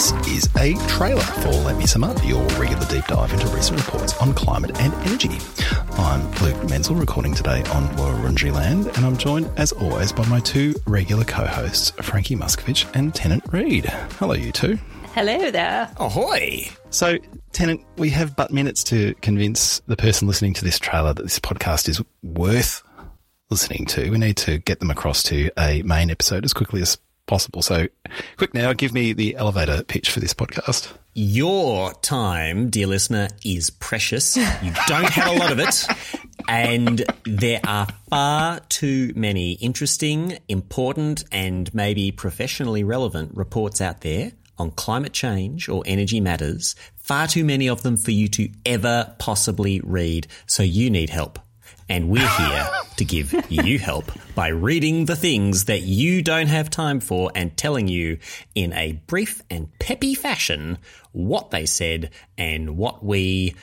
This is a trailer for Let Me Sum Up, your regular deep dive into recent reports on climate and energy. I'm Luke Menzel, recording today on Wurundjeri land, and I'm joined, as always, by my two regular co-hosts, Frankie Muskovic and Tennant Reed. Hello, you two. Hello there. Ahoy! So, Tennant, we have but minutes to convince the person listening to this trailer that this podcast is worth listening to. We need to get them across to a main episode as quickly as possible. So, quick now, give me the elevator pitch for this podcast. Your time, dear listener, is precious. You don't have a lot of it. And there are far too many interesting, important, and maybe professionally relevant reports out there on climate change or energy matters. Far too many of them for you to ever possibly read. So you need help. And we're here to give you help by reading the things that you don't have time for and telling you in a brief and peppy fashion what they said and what we,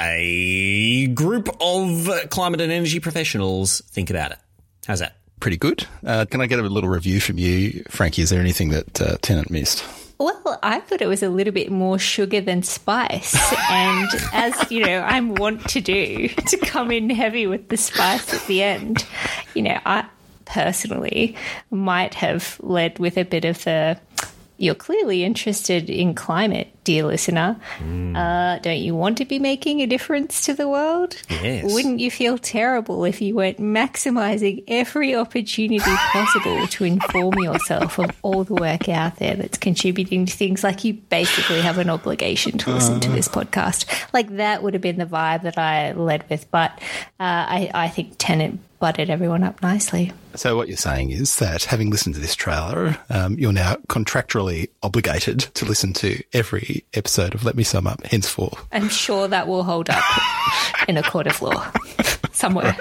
a group of climate and energy professionals, think about it. How's that? Pretty good. Uh, can I get a little review from you, Frankie? Is there anything that uh, Tennant missed? Well, I thought it was a little bit more sugar than spice. and as, you know, I'm wont to do, to come in heavy with the spice at the end, you know, I personally might have led with a bit of the you're clearly interested in climate, dear listener. Mm. Uh, don't you want to be making a difference to the world? Yes. Wouldn't you feel terrible if you weren't maximizing every opportunity possible to inform yourself of all the work out there that's contributing to things like you basically have an obligation to listen uh. to this podcast? Like that would have been the vibe that I led with, but uh, I, I think Tennant butted everyone up nicely. So what you're saying is that having listened to this trailer, um, you're now contractually obligated to listen to every episode of Let Me Sum Up henceforth. I'm sure that will hold up in a court of law somewhere.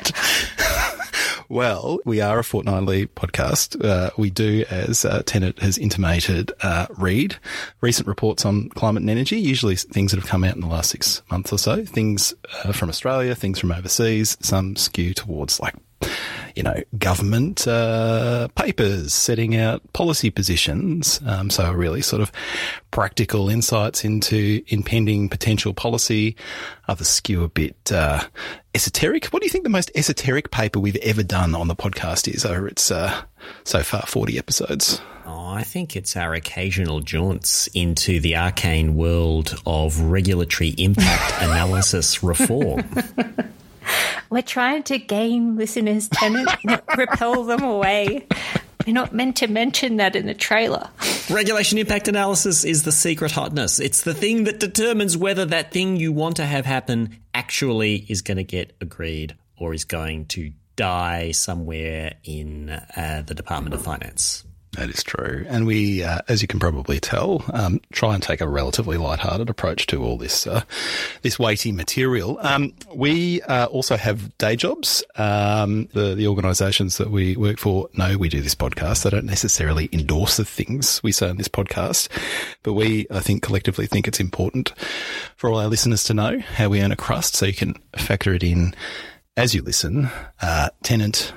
Well, we are a fortnightly podcast. Uh, we do, as uh, Tennant has intimated, uh, read recent reports on climate and energy, usually things that have come out in the last six months or so, things uh, from Australia, things from overseas, some skew towards like you know, government uh, papers setting out policy positions. Um, so really sort of practical insights into impending potential policy. Others skew a bit uh, esoteric. What do you think the most esoteric paper we've ever done on the podcast is over its uh, so far 40 episodes? Oh, I think it's our occasional jaunts into the arcane world of regulatory impact analysis reform. We're trying to gain listeners' not repel them away. We're not meant to mention that in the trailer. Regulation impact analysis is the secret hotness. It's the thing that determines whether that thing you want to have happen actually is going to get agreed or is going to die somewhere in uh, the Department of Finance. That is true. And we, uh, as you can probably tell, um, try and take a relatively light-hearted approach to all this, uh, this weighty material. Um, we uh, also have day jobs. Um, the, the organisations that we work for know we do this podcast. They don't necessarily endorse the things we say on this podcast, but we, I think, collectively think it's important for all our listeners to know how we earn a crust so you can factor it in as you listen. Uh, Tennant,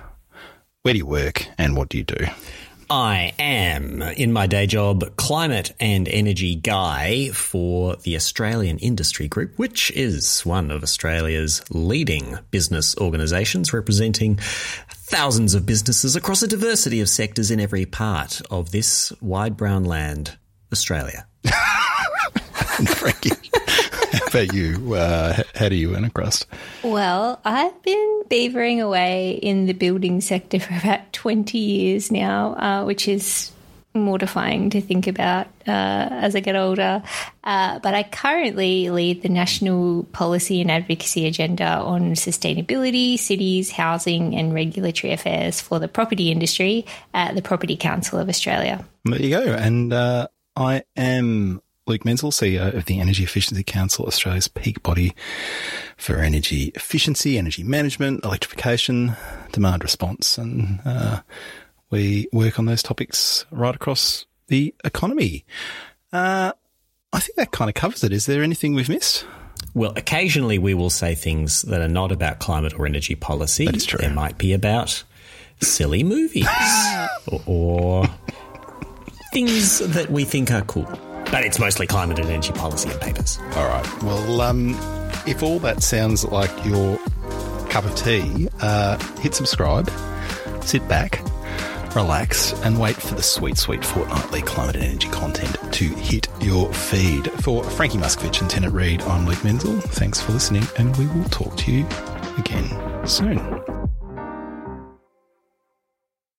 where do you work and what do you do? I am, in my day job, climate and energy guy for the Australian Industry Group, which is one of Australia's leading business organisations representing thousands of businesses across a diversity of sectors in every part of this wide brown land, Australia. Frankie how about you? Uh, how do you earn a crust? Well, I've been beavering away in the building sector for about 20 years now, uh, which is mortifying to think about uh, as I get older. Uh, but I currently lead the national policy and advocacy agenda on sustainability, cities, housing, and regulatory affairs for the property industry at the Property Council of Australia. There you go. And uh, I am Luke Menzel, CEO of the Energy Efficiency Council, Australia's peak body for energy efficiency, energy management, electrification, demand response. And uh, we work on those topics right across the economy. Uh, I think that kind of covers it. Is there anything we've missed? Well, occasionally we will say things that are not about climate or energy policy. That is true. There might be about silly movies or, or things that we think are cool. But it's mostly climate and energy policy and papers. All right. Well, um, if all that sounds like your cup of tea, uh, hit subscribe, sit back, relax, and wait for the sweet, sweet fortnightly climate and energy content to hit your feed. For Frankie Muskovic and Tennant Reed, I'm Luke Menzel. Thanks for listening, and we will talk to you again soon.